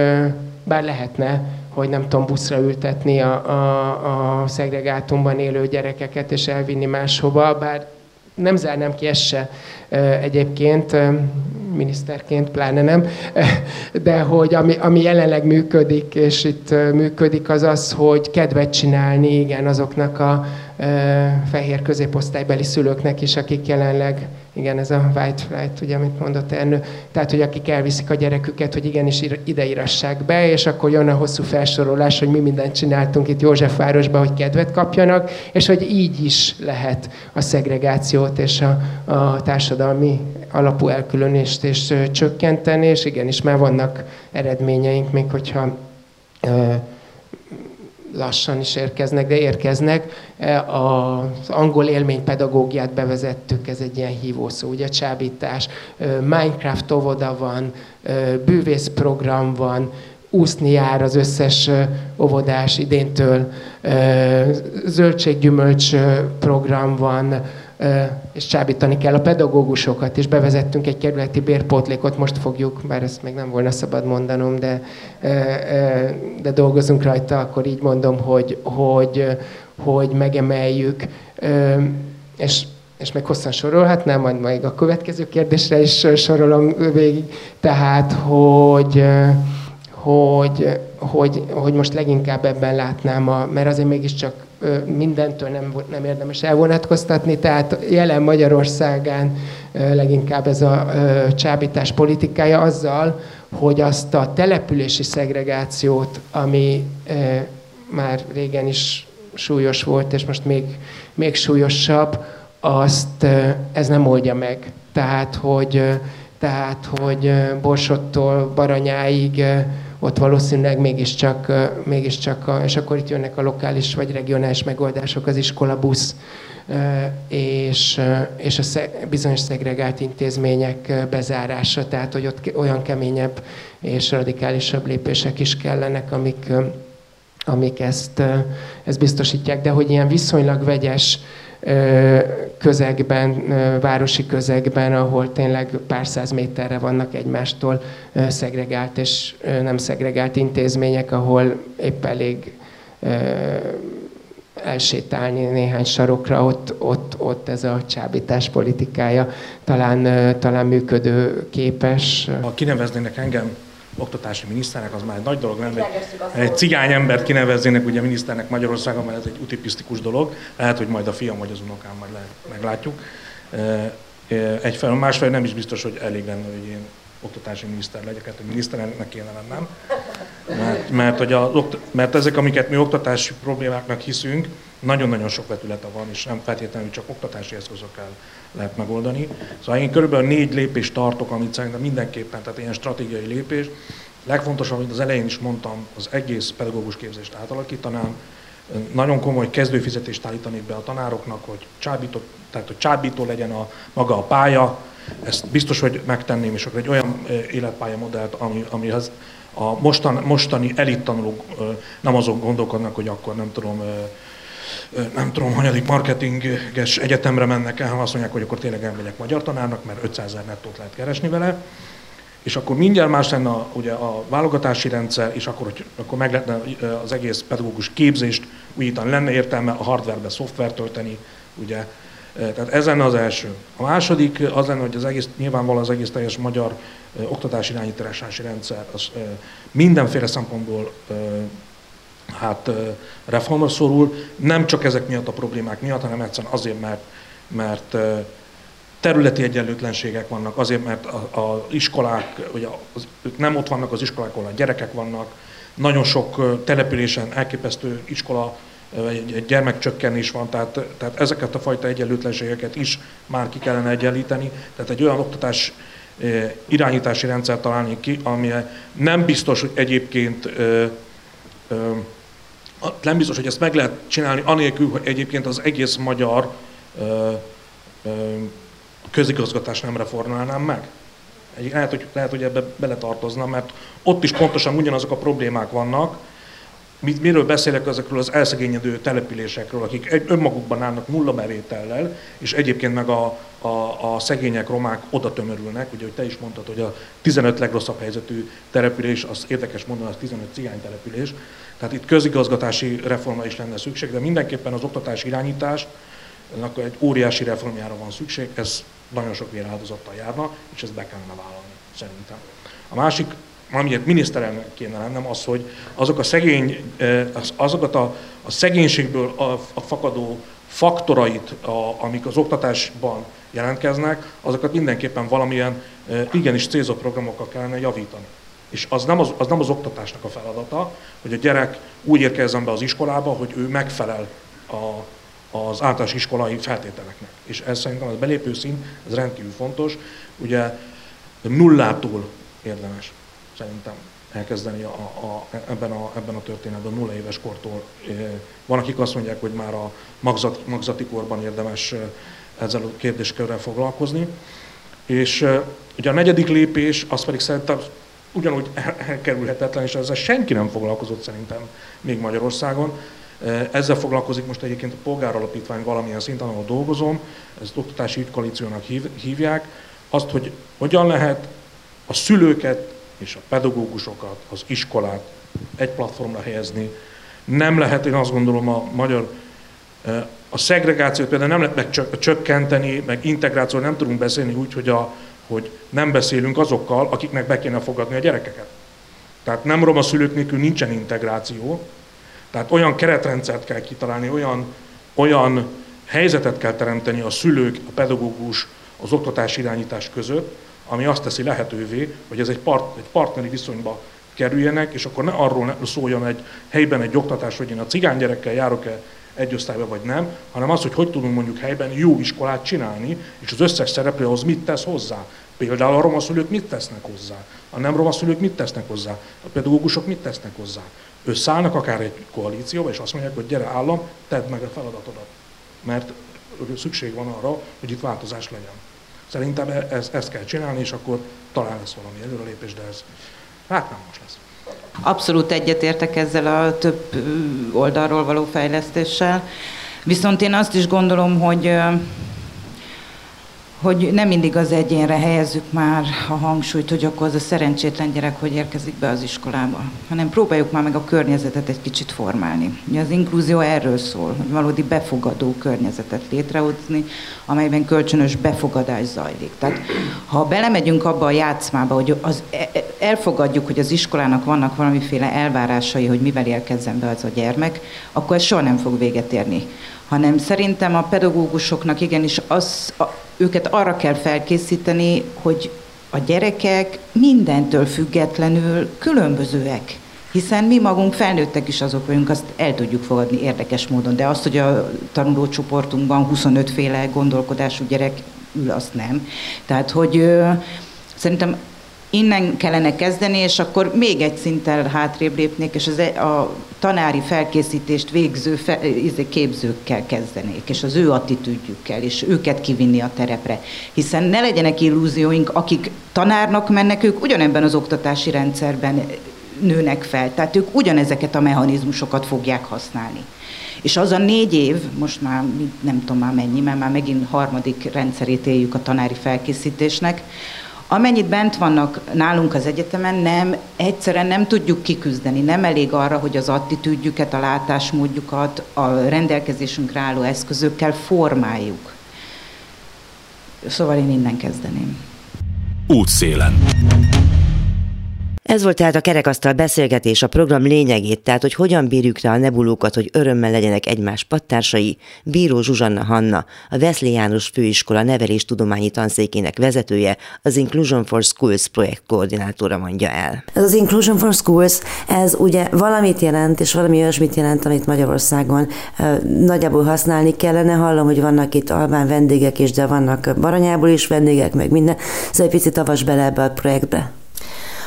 Speaker 4: bár lehetne, hogy nem tudom, buszra ültetni a, a, a szegregátumban élő gyerekeket és elvinni máshova, bár nem zárnám ki ezt se egyébként, miniszterként pláne nem, de hogy ami, ami jelenleg működik, és itt működik, az az, hogy kedvet csinálni, igen, azoknak a fehér középosztálybeli szülőknek is, akik jelenleg igen, ez a white flight, ugye, amit mondott Ernő, tehát, hogy akik elviszik a gyereküket, hogy igenis ideírassák be, és akkor jön a hosszú felsorolás, hogy mi mindent csináltunk itt Józsefvárosban, hogy kedvet kapjanak, és hogy így is lehet a szegregációt és a, a társadalmi alapú elkülönést és csökkenteni, és igenis már vannak eredményeink, még hogyha lassan is érkeznek, de érkeznek. E, az angol élménypedagógiát bevezettük, ez egy ilyen hívószó, ugye csábítás. Minecraft óvoda van, bűvészprogram van, úszni jár az összes óvodás idéntől, zöldséggyümölcs program van, és csábítani kell a pedagógusokat, és bevezettünk egy kerületi bérpótlékot, most fogjuk, bár ezt még nem volna szabad mondanom, de, de dolgozunk rajta, akkor így mondom, hogy, hogy, hogy megemeljük, és és meg hosszan sorolhatnám, majd majd a következő kérdésre is sorolom végig, tehát, hogy, hogy, hogy, hogy most leginkább ebben látnám, a, mert azért mégiscsak mindentől nem, nem érdemes elvonatkoztatni, tehát jelen Magyarországán leginkább ez a csábítás politikája azzal, hogy azt a települési szegregációt, ami már régen is súlyos volt, és most még, még súlyosabb, azt ez nem oldja meg. Tehát, hogy, tehát, hogy Borsottól Baranyáig ott valószínűleg mégiscsak, mégiscsak a, és akkor itt jönnek a lokális vagy regionális megoldások, az iskola busz, és, és a bizonyos szegregált intézmények bezárása, tehát hogy ott olyan keményebb és radikálisabb lépések is kellenek, amik, amik ezt, ezt biztosítják, de hogy ilyen viszonylag vegyes közegben, városi közegben, ahol tényleg pár száz méterre vannak egymástól szegregált és nem szegregált intézmények, ahol épp elég elsétálni néhány sarokra, ott, ott, ott ez a csábítás politikája talán, talán működő képes.
Speaker 6: Ha kineveznének engem oktatási miniszternek, az már egy nagy dolog lenne. Egy cigány embert kineveznének ugye miniszternek Magyarországon, mert ez egy utipisztikus dolog. Lehet, hogy majd a fiam vagy az unokám majd lehet, meglátjuk. Egyfelől, másfelől nem is biztos, hogy elég lenne, hogy én oktatási miniszter legyek, hát miniszterelnöknek kéne lennem. Mert, mert, hogy a, mert ezek, amiket mi oktatási problémáknak hiszünk, nagyon-nagyon sok vetülete van, és nem feltétlenül csak oktatási eszközökkel lehet megoldani. Szóval én körülbelül négy lépést tartok, amit szerintem mindenképpen, tehát ilyen stratégiai lépés. Legfontosabb, amit az elején is mondtam, az egész pedagógus képzést átalakítanám, nagyon komoly kezdőfizetést állítanék be a tanároknak, hogy csábító, tehát hogy csábító legyen a, maga a pálya, ezt biztos, hogy megtenném, és akkor egy olyan életpálya modellt, ami, amihez a mostan, mostani elit tanulók nem azon gondolkodnak, hogy akkor nem tudom, nem tudom, hanyadik marketinges egyetemre mennek el, azt mondják, hogy akkor tényleg elmegyek magyar tanárnak, mert 500 ezer nettót lehet keresni vele, és akkor mindjárt más lenne a, ugye a válogatási rendszer, és akkor, hogy, akkor meg lehetne az egész pedagógus képzést újítani, lenne értelme a hardwarebe szoftvert tölteni, ugye. Tehát ez lenne az első. A második az lenne, hogy az egész, nyilvánvalóan az egész teljes magyar oktatási irányítási rendszer az mindenféle szempontból hát reformra szorul, nem csak ezek miatt a problémák miatt, hanem egyszerűen azért, mert, mert területi egyenlőtlenségek vannak, azért, mert az iskolák, ugye az, ők nem ott vannak az iskolák, ahol a gyerekek vannak, nagyon sok településen elképesztő iskola, egy gyermekcsökkenés van, tehát, tehát ezeket a fajta egyenlőtlenségeket is már ki kellene egyenlíteni. Tehát egy olyan oktatás irányítási rendszer találni ki, ami nem biztos, hogy egyébként nem biztos, hogy ezt meg lehet csinálni, anélkül, hogy egyébként az egész magyar közigazgatás nem reformálnám meg. Lehet, hogy, lehet, hogy ebbe beletartozna, mert ott is pontosan ugyanazok a problémák vannak. Mit, miről beszélek ezekről az elszegényedő településekről, akik egy, önmagukban állnak nulla bevétellel, és egyébként meg a, a, a szegények, romák oda tömörülnek. Ugye, hogy te is mondtad, hogy a 15 legrosszabb helyzetű település, az érdekes mondani, az 15 cigány település. Tehát itt közigazgatási reforma is lenne szükség, de mindenképpen az oktatás irányítás, akkor egy óriási reformjára van szükség, ez nagyon sok véráldozattal járna, és ezt be kellene vállalni, szerintem. A másik, amiért miniszterelnök kéne lennem, az, hogy azok a szegény, azokat a, a szegénységből a, a fakadó faktorait, a, amik az oktatásban jelentkeznek, azokat mindenképpen valamilyen igenis célzott programokkal kellene javítani. És az nem az, az nem az oktatásnak a feladata, hogy a gyerek úgy érkezzen be az iskolába, hogy ő megfelel a, az általános iskolai feltételeknek. És ez szerintem az belépő szint, ez rendkívül fontos. Ugye nullától érdemes szerintem elkezdeni a, a, ebben, a, ebben a történetben, nulla éves kortól. Van, akik azt mondják, hogy már a magzat, magzati korban érdemes ezzel a kérdéskörrel foglalkozni. És ugye a negyedik lépés, az pedig szerintem ugyanúgy elkerülhetetlen, és ezzel senki nem foglalkozott szerintem még Magyarországon, ezzel foglalkozik most egyébként a polgáralapítvány valamilyen szinten, ahol dolgozom, ezt oktatási ügykoalíciónak hívják, azt, hogy hogyan lehet a szülőket és a pedagógusokat, az iskolát egy platformra helyezni. Nem lehet, én azt gondolom, a magyar a szegregációt például nem lehet megcsökkenteni, meg integrációt nem tudunk beszélni úgy, hogy, a, hogy nem beszélünk azokkal, akiknek be kéne fogadni a gyerekeket. Tehát nem roma szülők nélkül nincsen integráció, tehát olyan keretrendszert kell kitalálni, olyan, olyan helyzetet kell teremteni a szülők, a pedagógus, az oktatás irányítás között, ami azt teszi lehetővé, hogy ez egy, part, egy partneri viszonyba kerüljenek, és akkor ne arról szóljon egy helyben egy oktatás, hogy én a cigány gyerekkel járok-e egy osztályba vagy nem, hanem az, hogy hogy tudunk mondjuk helyben jó iskolát csinálni, és az összes szereplő ahhoz mit tesz hozzá. Például a roma szülők mit tesznek hozzá, a nem roma szülők mit tesznek hozzá, a pedagógusok mit tesznek hozzá összeállnak akár egy koalícióba, és azt mondják, hogy gyere állam, tedd meg a feladatodat. Mert szükség van arra, hogy itt változás legyen. Szerintem e- ez, ezt kell csinálni, és akkor talán lesz valami előrelépés, de ez hát nem most lesz.
Speaker 7: Abszolút egyetértek ezzel a több oldalról való fejlesztéssel. Viszont én azt is gondolom, hogy hogy nem mindig az egyénre helyezzük már a hangsúlyt, hogy akkor az a szerencsétlen gyerek hogy érkezik be az iskolába, hanem próbáljuk már meg a környezetet egy kicsit formálni. Az inkluzió erről szól, hogy valódi befogadó környezetet létrehozni, amelyben kölcsönös befogadás zajlik. Tehát ha belemegyünk abba a játszmába, hogy az, e, e, elfogadjuk, hogy az iskolának vannak valamiféle elvárásai, hogy mivel érkezzen be az a gyermek, akkor ez soha nem fog véget érni hanem szerintem a pedagógusoknak igenis az, a, őket arra kell felkészíteni, hogy a gyerekek mindentől függetlenül különbözőek. Hiszen mi magunk felnőttek is azok vagyunk, azt el tudjuk fogadni érdekes módon, de azt, hogy a tanulócsoportunkban 25 féle gondolkodású gyerek ül, azt nem. Tehát, hogy ö, szerintem innen kellene kezdeni, és akkor még egy szinttel hátrébb lépnék, és az, e, a tanári felkészítést végző fe, izé, képzőkkel kezdenék, és az ő attitűdjükkel, és őket kivinni a terepre. Hiszen ne legyenek illúzióink, akik tanárnak mennek, ők ugyanebben az oktatási rendszerben nőnek fel, tehát ők ugyanezeket a mechanizmusokat fogják használni. És az a négy év, most már nem tudom már mennyi, mert már megint harmadik rendszerét éljük a tanári felkészítésnek, Amennyit bent vannak nálunk az egyetemen, nem, egyszerűen nem tudjuk kiküzdeni. Nem elég arra, hogy az attitűdjüket, a látásmódjukat, a rendelkezésünkre álló eszközökkel formáljuk. Szóval én innen kezdeném.
Speaker 8: Útszélen.
Speaker 1: Ez volt tehát a kerekasztal beszélgetés, a program lényegét, tehát hogy hogyan bírjuk rá a nebulókat, hogy örömmel legyenek egymás pattársai. Bíró Zsuzsanna Hanna, a Veszli János Főiskola neveléstudományi tanszékének vezetője, az Inclusion for Schools projekt koordinátora mondja el.
Speaker 9: Ez az Inclusion for Schools, ez ugye valamit jelent, és valami olyasmit jelent, amit Magyarországon nagyjából használni kellene. Hallom, hogy vannak itt albán vendégek is, de vannak Baranyából is vendégek, meg minden. Szóval egy picit avas bele ebbe a projektbe.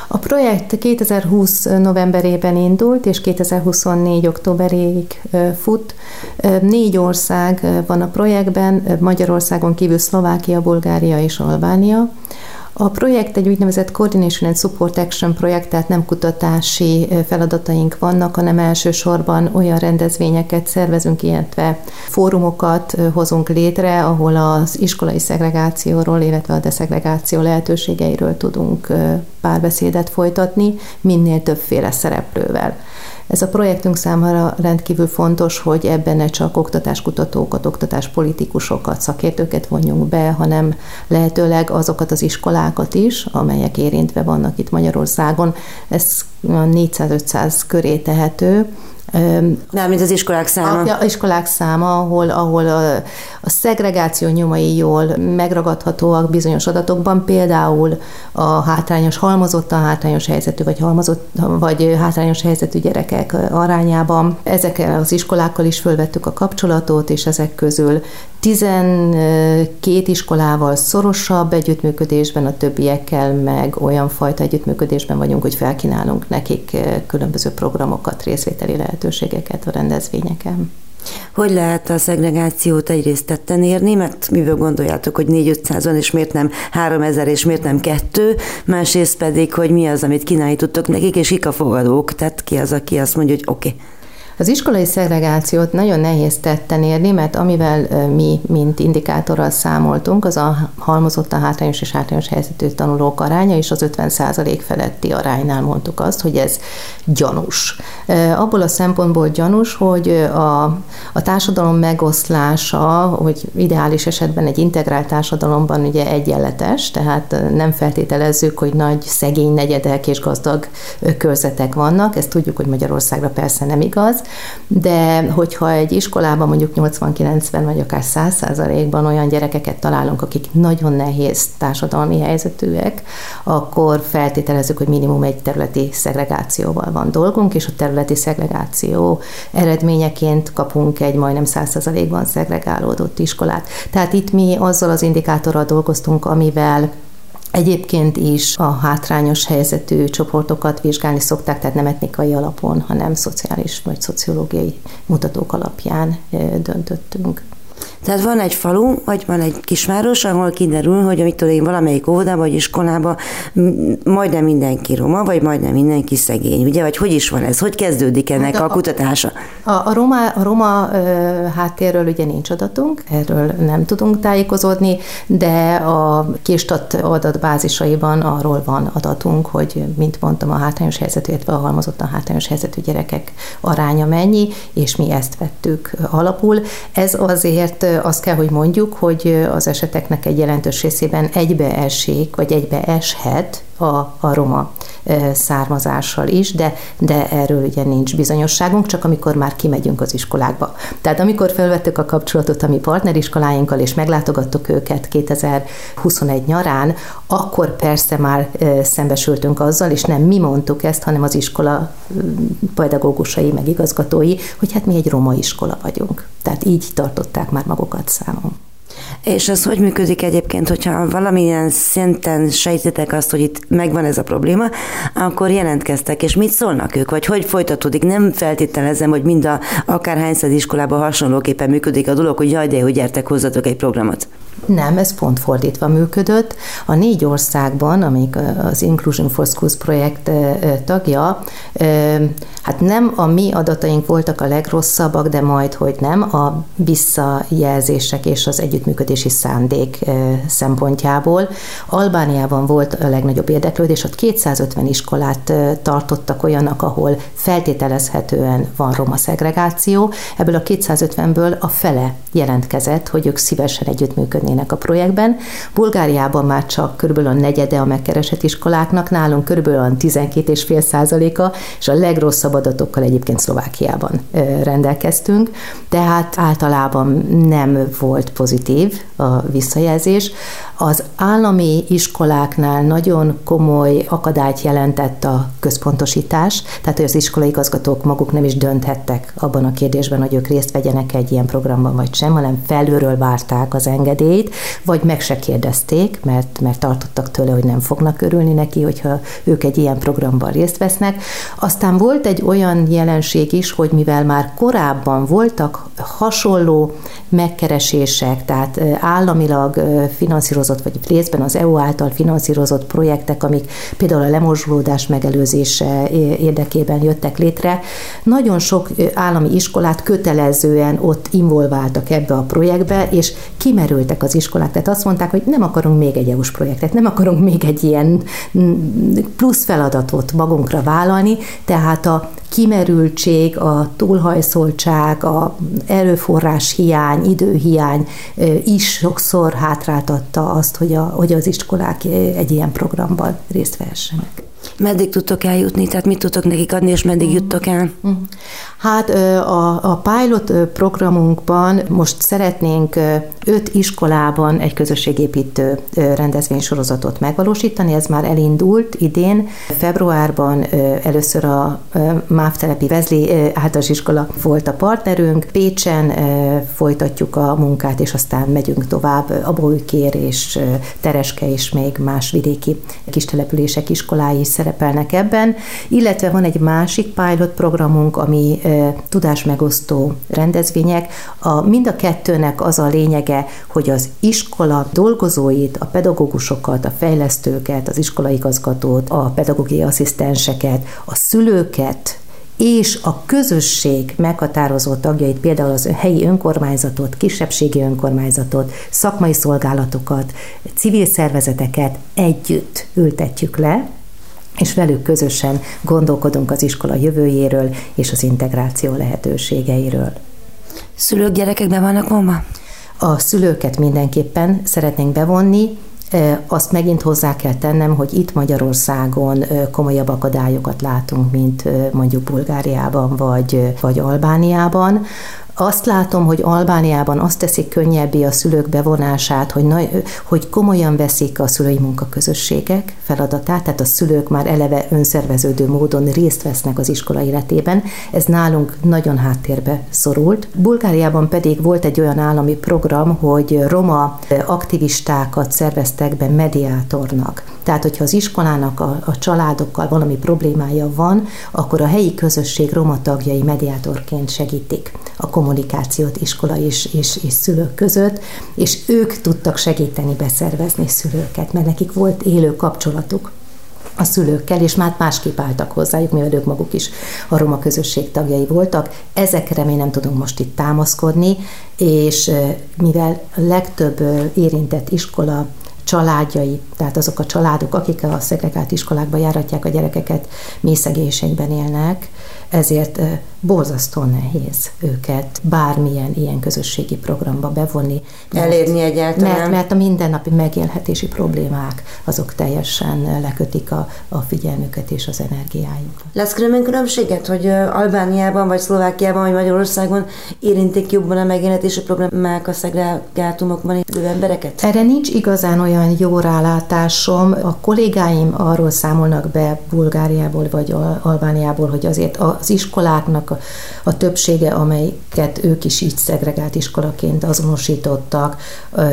Speaker 10: A projekt 2020 novemberében indult, és 2024 októberéig fut. Négy ország van a projektben, Magyarországon kívül Szlovákia, Bulgária és Albánia. A projekt egy úgynevezett Coordination and Support Action projekt, tehát nem kutatási feladataink vannak, hanem elsősorban olyan rendezvényeket szervezünk, illetve fórumokat hozunk létre, ahol az iskolai szegregációról, illetve a deszegregáció lehetőségeiről tudunk párbeszédet folytatni, minél többféle szereplővel. Ez a projektünk számára rendkívül fontos, hogy ebben ne csak oktatáskutatókat, oktatáspolitikusokat, szakértőket vonjunk be, hanem lehetőleg azokat az iskolákat is, amelyek érintve vannak itt Magyarországon. Ez 400-500 köré tehető,
Speaker 9: nem, mint az iskolák száma.
Speaker 10: A, iskolák száma, ahol, ahol a, a szegregáció nyomai jól megragadhatóak bizonyos adatokban, például a hátrányos halmozott, a hátrányos helyzetű vagy, halmozott, vagy hátrányos helyzetű gyerekek arányában. Ezekkel az iskolákkal is fölvettük a kapcsolatot, és ezek közül 12 iskolával szorosabb együttműködésben, a többiekkel meg olyan fajta együttműködésben vagyunk, hogy felkínálunk nekik különböző programokat, részvételi lehetőségeket a rendezvényeken.
Speaker 9: Hogy lehet a szegregációt egyrészt tetten érni, mert miből gondoljátok, hogy 4-500 van, és miért nem 3000, és miért nem kettő, másrészt pedig, hogy mi az, amit kínálni tudtok nekik, és kik a fogadók, tehát ki az, aki azt mondja, hogy oké, okay,
Speaker 10: az iskolai szegregációt nagyon nehéz tetten érni, mert amivel mi, mint indikátorral számoltunk, az a halmozott a hátrányos és hátrányos helyzetű tanulók aránya, és az 50% feletti aránynál mondtuk azt, hogy ez gyanús. Abból a szempontból gyanús, hogy a, a társadalom megoszlása, hogy ideális esetben egy integrált társadalomban ugye egyenletes, tehát nem feltételezzük, hogy nagy szegény negyedek és gazdag körzetek vannak, ezt tudjuk, hogy Magyarországra persze nem igaz, de hogyha egy iskolában mondjuk 80-90 vagy akár 100 ban olyan gyerekeket találunk, akik nagyon nehéz társadalmi helyzetűek, akkor feltételezzük, hogy minimum egy területi szegregációval van dolgunk, és a területi szegregáció eredményeként kapunk egy majdnem 100%-ban szegregálódott iskolát. Tehát itt mi azzal az indikátorral dolgoztunk, amivel Egyébként is a hátrányos helyzetű csoportokat vizsgálni szokták, tehát nem etnikai alapon, hanem szociális vagy szociológiai mutatók alapján döntöttünk.
Speaker 9: Tehát van egy falu, vagy van egy kisváros, ahol kiderül, hogy amitől én valamelyik óvodába vagy iskolába majdnem mindenki roma, vagy majdnem mindenki szegény, ugye? Vagy hogy is van ez? Hogy kezdődik ennek hát a, a kutatása?
Speaker 10: A, a roma, a roma ö, háttérről ugye nincs adatunk, erről nem tudunk tájékozódni, de a kistat adatbázisaiban arról van adatunk, hogy, mint mondtam, a hátrányos helyzetű, illetve a halmozott a hátrányos helyzetű gyerekek aránya mennyi, és mi ezt vettük alapul. Ez azért azt kell, hogy mondjuk, hogy az eseteknek egy jelentős részében egybeesik, vagy egybeeshet a, a roma származással is, de, de erről ugye nincs bizonyosságunk, csak amikor már kimegyünk az iskolákba. Tehát amikor felvettük a kapcsolatot a mi partneriskoláinkkal, és meglátogattuk őket 2021 nyarán, akkor persze már szembesültünk azzal, és nem mi mondtuk ezt, hanem az iskola pedagógusai, meg igazgatói, hogy hát mi egy roma iskola vagyunk. Tehát így tartották már magukat számon.
Speaker 9: És ez hogy működik egyébként, hogyha valamilyen szinten sejtitek azt, hogy itt megvan ez a probléma, akkor jelentkeztek, és mit szólnak ők, vagy hogy folytatódik? Nem feltételezem, hogy mind a akárhányszor iskolában hasonlóképpen működik a dolog, hogy jaj, de hogy gyertek hozzatok egy programot.
Speaker 10: Nem, ez pont fordítva működött. A négy országban, amik az Inclusion for Schools projekt tagja, hát nem a mi adataink voltak a legrosszabbak, de majd, hogy nem, a visszajelzések és az együttműködési szándék szempontjából. Albániában volt a legnagyobb érdeklődés, ott 250 iskolát tartottak olyanak, ahol feltételezhetően van roma szegregáció. Ebből a 250-ből a fele jelentkezett, hogy ők szívesen együttműködnének a projektben. Bulgáriában már csak körülbelül a negyede a megkeresett iskoláknak, nálunk körülbelül a 12,5 százaléka, és a legrosszabb adatokkal egyébként Szlovákiában rendelkeztünk, tehát általában nem volt pozitív a visszajelzés. Az állami iskoláknál nagyon komoly akadályt jelentett a központosítás, tehát hogy az iskolai igazgatók maguk nem is dönthettek abban a kérdésben, hogy ők részt vegyenek egy ilyen programban vagy sem, hanem felülről várták az engedélyt, vagy meg se kérdezték, mert, mert tartottak tőle, hogy nem fognak örülni neki, hogyha ők egy ilyen programban részt vesznek. Aztán volt egy olyan jelenség is, hogy mivel már korábban voltak hasonló megkeresések, tehát államilag finanszírozott, vagy részben az EU által finanszírozott projektek, amik például a lemorzsolódás megelőzése érdekében jöttek létre, nagyon sok állami iskolát kötelezően ott involváltak ebbe a projektbe, és kimerültek az iskolák. Tehát azt mondták, hogy nem akarunk még egy EU-s projektet, nem akarunk még egy ilyen plusz feladatot magunkra vállalni, tehát a kimerültség, a túlhajszoltság, a erőforrás hiány, időhiány is sokszor hátráltatta azt, hogy, a, hogy az iskolák egy ilyen programban részt vehessenek.
Speaker 9: Meddig tudtok eljutni, tehát mit tudtok nekik adni, és meddig juttok el?
Speaker 10: Hát a, a pilot programunkban most szeretnénk öt iskolában egy közösségépítő rendezvénysorozatot megvalósítani, ez már elindult idén. Februárban először a MÁV telepi Vezli általános iskola volt a partnerünk, Pécsen folytatjuk a munkát, és aztán megyünk tovább, Abóükér és Tereske és még más vidéki kistelepülések iskolái is szerepelnek ebben, illetve van egy másik pilot programunk, ami tudásmegosztó rendezvények. A, mind a kettőnek az a lényege, hogy az iskola dolgozóit, a pedagógusokat, a fejlesztőket, az iskolaigazgatót, a pedagógiai asszisztenseket, a szülőket, és a közösség meghatározó tagjait, például az helyi önkormányzatot, kisebbségi önkormányzatot, szakmai szolgálatokat, civil szervezeteket együtt ültetjük le, és velük közösen gondolkodunk az iskola jövőjéről és az integráció lehetőségeiről.
Speaker 9: Szülők gyerekekben vannak vonva?
Speaker 10: A szülőket mindenképpen szeretnénk bevonni, azt megint hozzá kell tennem, hogy itt Magyarországon komolyabb akadályokat látunk, mint mondjuk Bulgáriában vagy, vagy Albániában. Azt látom, hogy Albániában azt teszik könnyebbé a szülők bevonását, hogy, na, hogy komolyan veszik a szülői munkaközösségek feladatát, tehát a szülők már eleve önszerveződő módon részt vesznek az iskola életében. Ez nálunk nagyon háttérbe szorult. Bulgáriában pedig volt egy olyan állami program, hogy roma aktivistákat szerveztek be mediátornak. Tehát, hogyha az iskolának a, a családokkal valami problémája van, akkor a helyi közösség roma tagjai mediátorként segítik a kommunikációt iskola és, és, és szülők között, és ők tudtak segíteni beszervezni szülőket, mert nekik volt élő kapcsolatuk a szülőkkel, és már másképp álltak hozzájuk, mivel ők maguk is a roma közösség tagjai voltak. Ezekre mi nem tudunk most itt támaszkodni, és mivel a legtöbb érintett iskola családjai, tehát azok a családok, akik a szegregált iskolákba járatják a gyerekeket, mély szegénységben élnek, ezért borzasztó nehéz őket bármilyen ilyen közösségi programba bevonni.
Speaker 9: Mert, Elérni egyáltalán?
Speaker 10: Mert, mert a mindennapi megélhetési problémák azok teljesen lekötik a, a figyelmüket és az energiájukat.
Speaker 9: Lesz különben különbséget, hogy Albániában, vagy Szlovákiában, vagy Magyarországon érintik jobban a megélhetési problémák a szegregátumokban élő embereket?
Speaker 10: Erre nincs igazán olyan jó rálát látásom. A kollégáim arról számolnak be Bulgáriából vagy Albániából, hogy azért az iskoláknak a, a többsége, amelyiket ők is így szegregált iskolaként azonosítottak,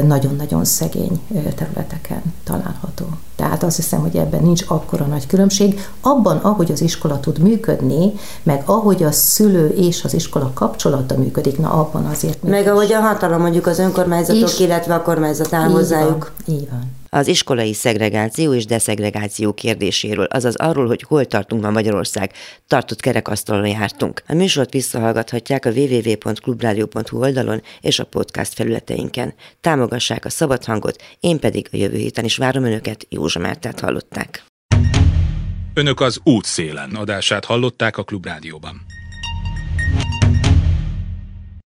Speaker 10: nagyon-nagyon szegény területeken található. Tehát azt hiszem, hogy ebben nincs akkora nagy különbség. Abban, ahogy az iskola tud működni, meg ahogy a szülő és az iskola kapcsolata működik, na abban azért...
Speaker 9: Meg ahogy a hatalom mondjuk az önkormányzatok, is, illetve a kormányzat áll hozzájuk.
Speaker 10: Van, így van
Speaker 1: az iskolai szegregáció és deszegregáció kérdéséről, azaz arról, hogy hol tartunk ma Magyarország, tartott kerekasztalon jártunk. A műsort visszahallgathatják a www.clubradio.hu oldalon és a podcast felületeinken. Támogassák a szabad hangot, én pedig a jövő héten is várom Önöket, Józsa Mártát hallották.
Speaker 2: Önök az útszélen adását hallották a Klubrádióban.